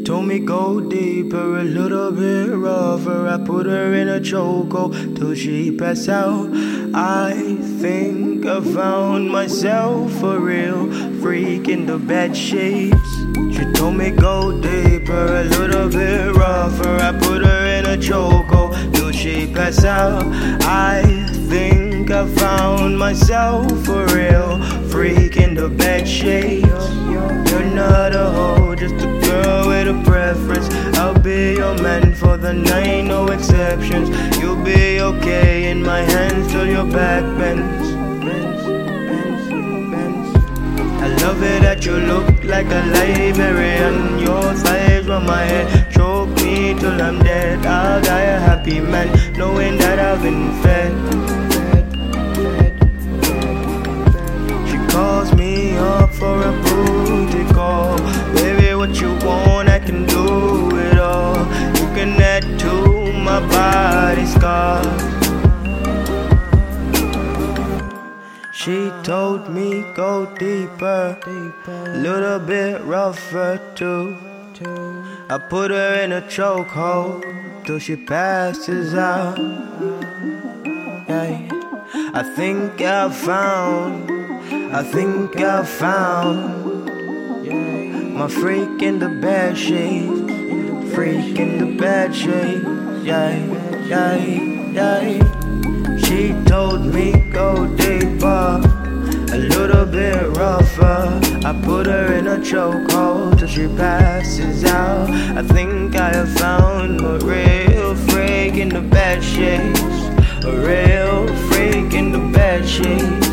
told me go deeper, a little bit rougher. I put her in a chokehold till she passed out. I think I found myself a real freak in the bed shapes. She told me go deeper, a little bit rougher. I put her in a chokehold till she passed out. I think I found myself a real freak in the bed shapes. You're not a hoe, just a man for the night, no exceptions. You'll be okay in my hands till your back bends. I love it that you look like a librarian. Your thighs run my head, choke me till I'm dead. I'll die a happy man, knowing that I've been fed. Told me go deeper, little bit rougher too. I put her in a chokehold till she passes out. Yeah. I think I found, I think I found my freak in the bed sheets, freak in the bed sheets. Yeah, yeah, yeah. She told me go deeper, rougher. I put her in a chokehold till she passes out. I think I have found a real freak in the bed sheets, a real freak in the bed sheets.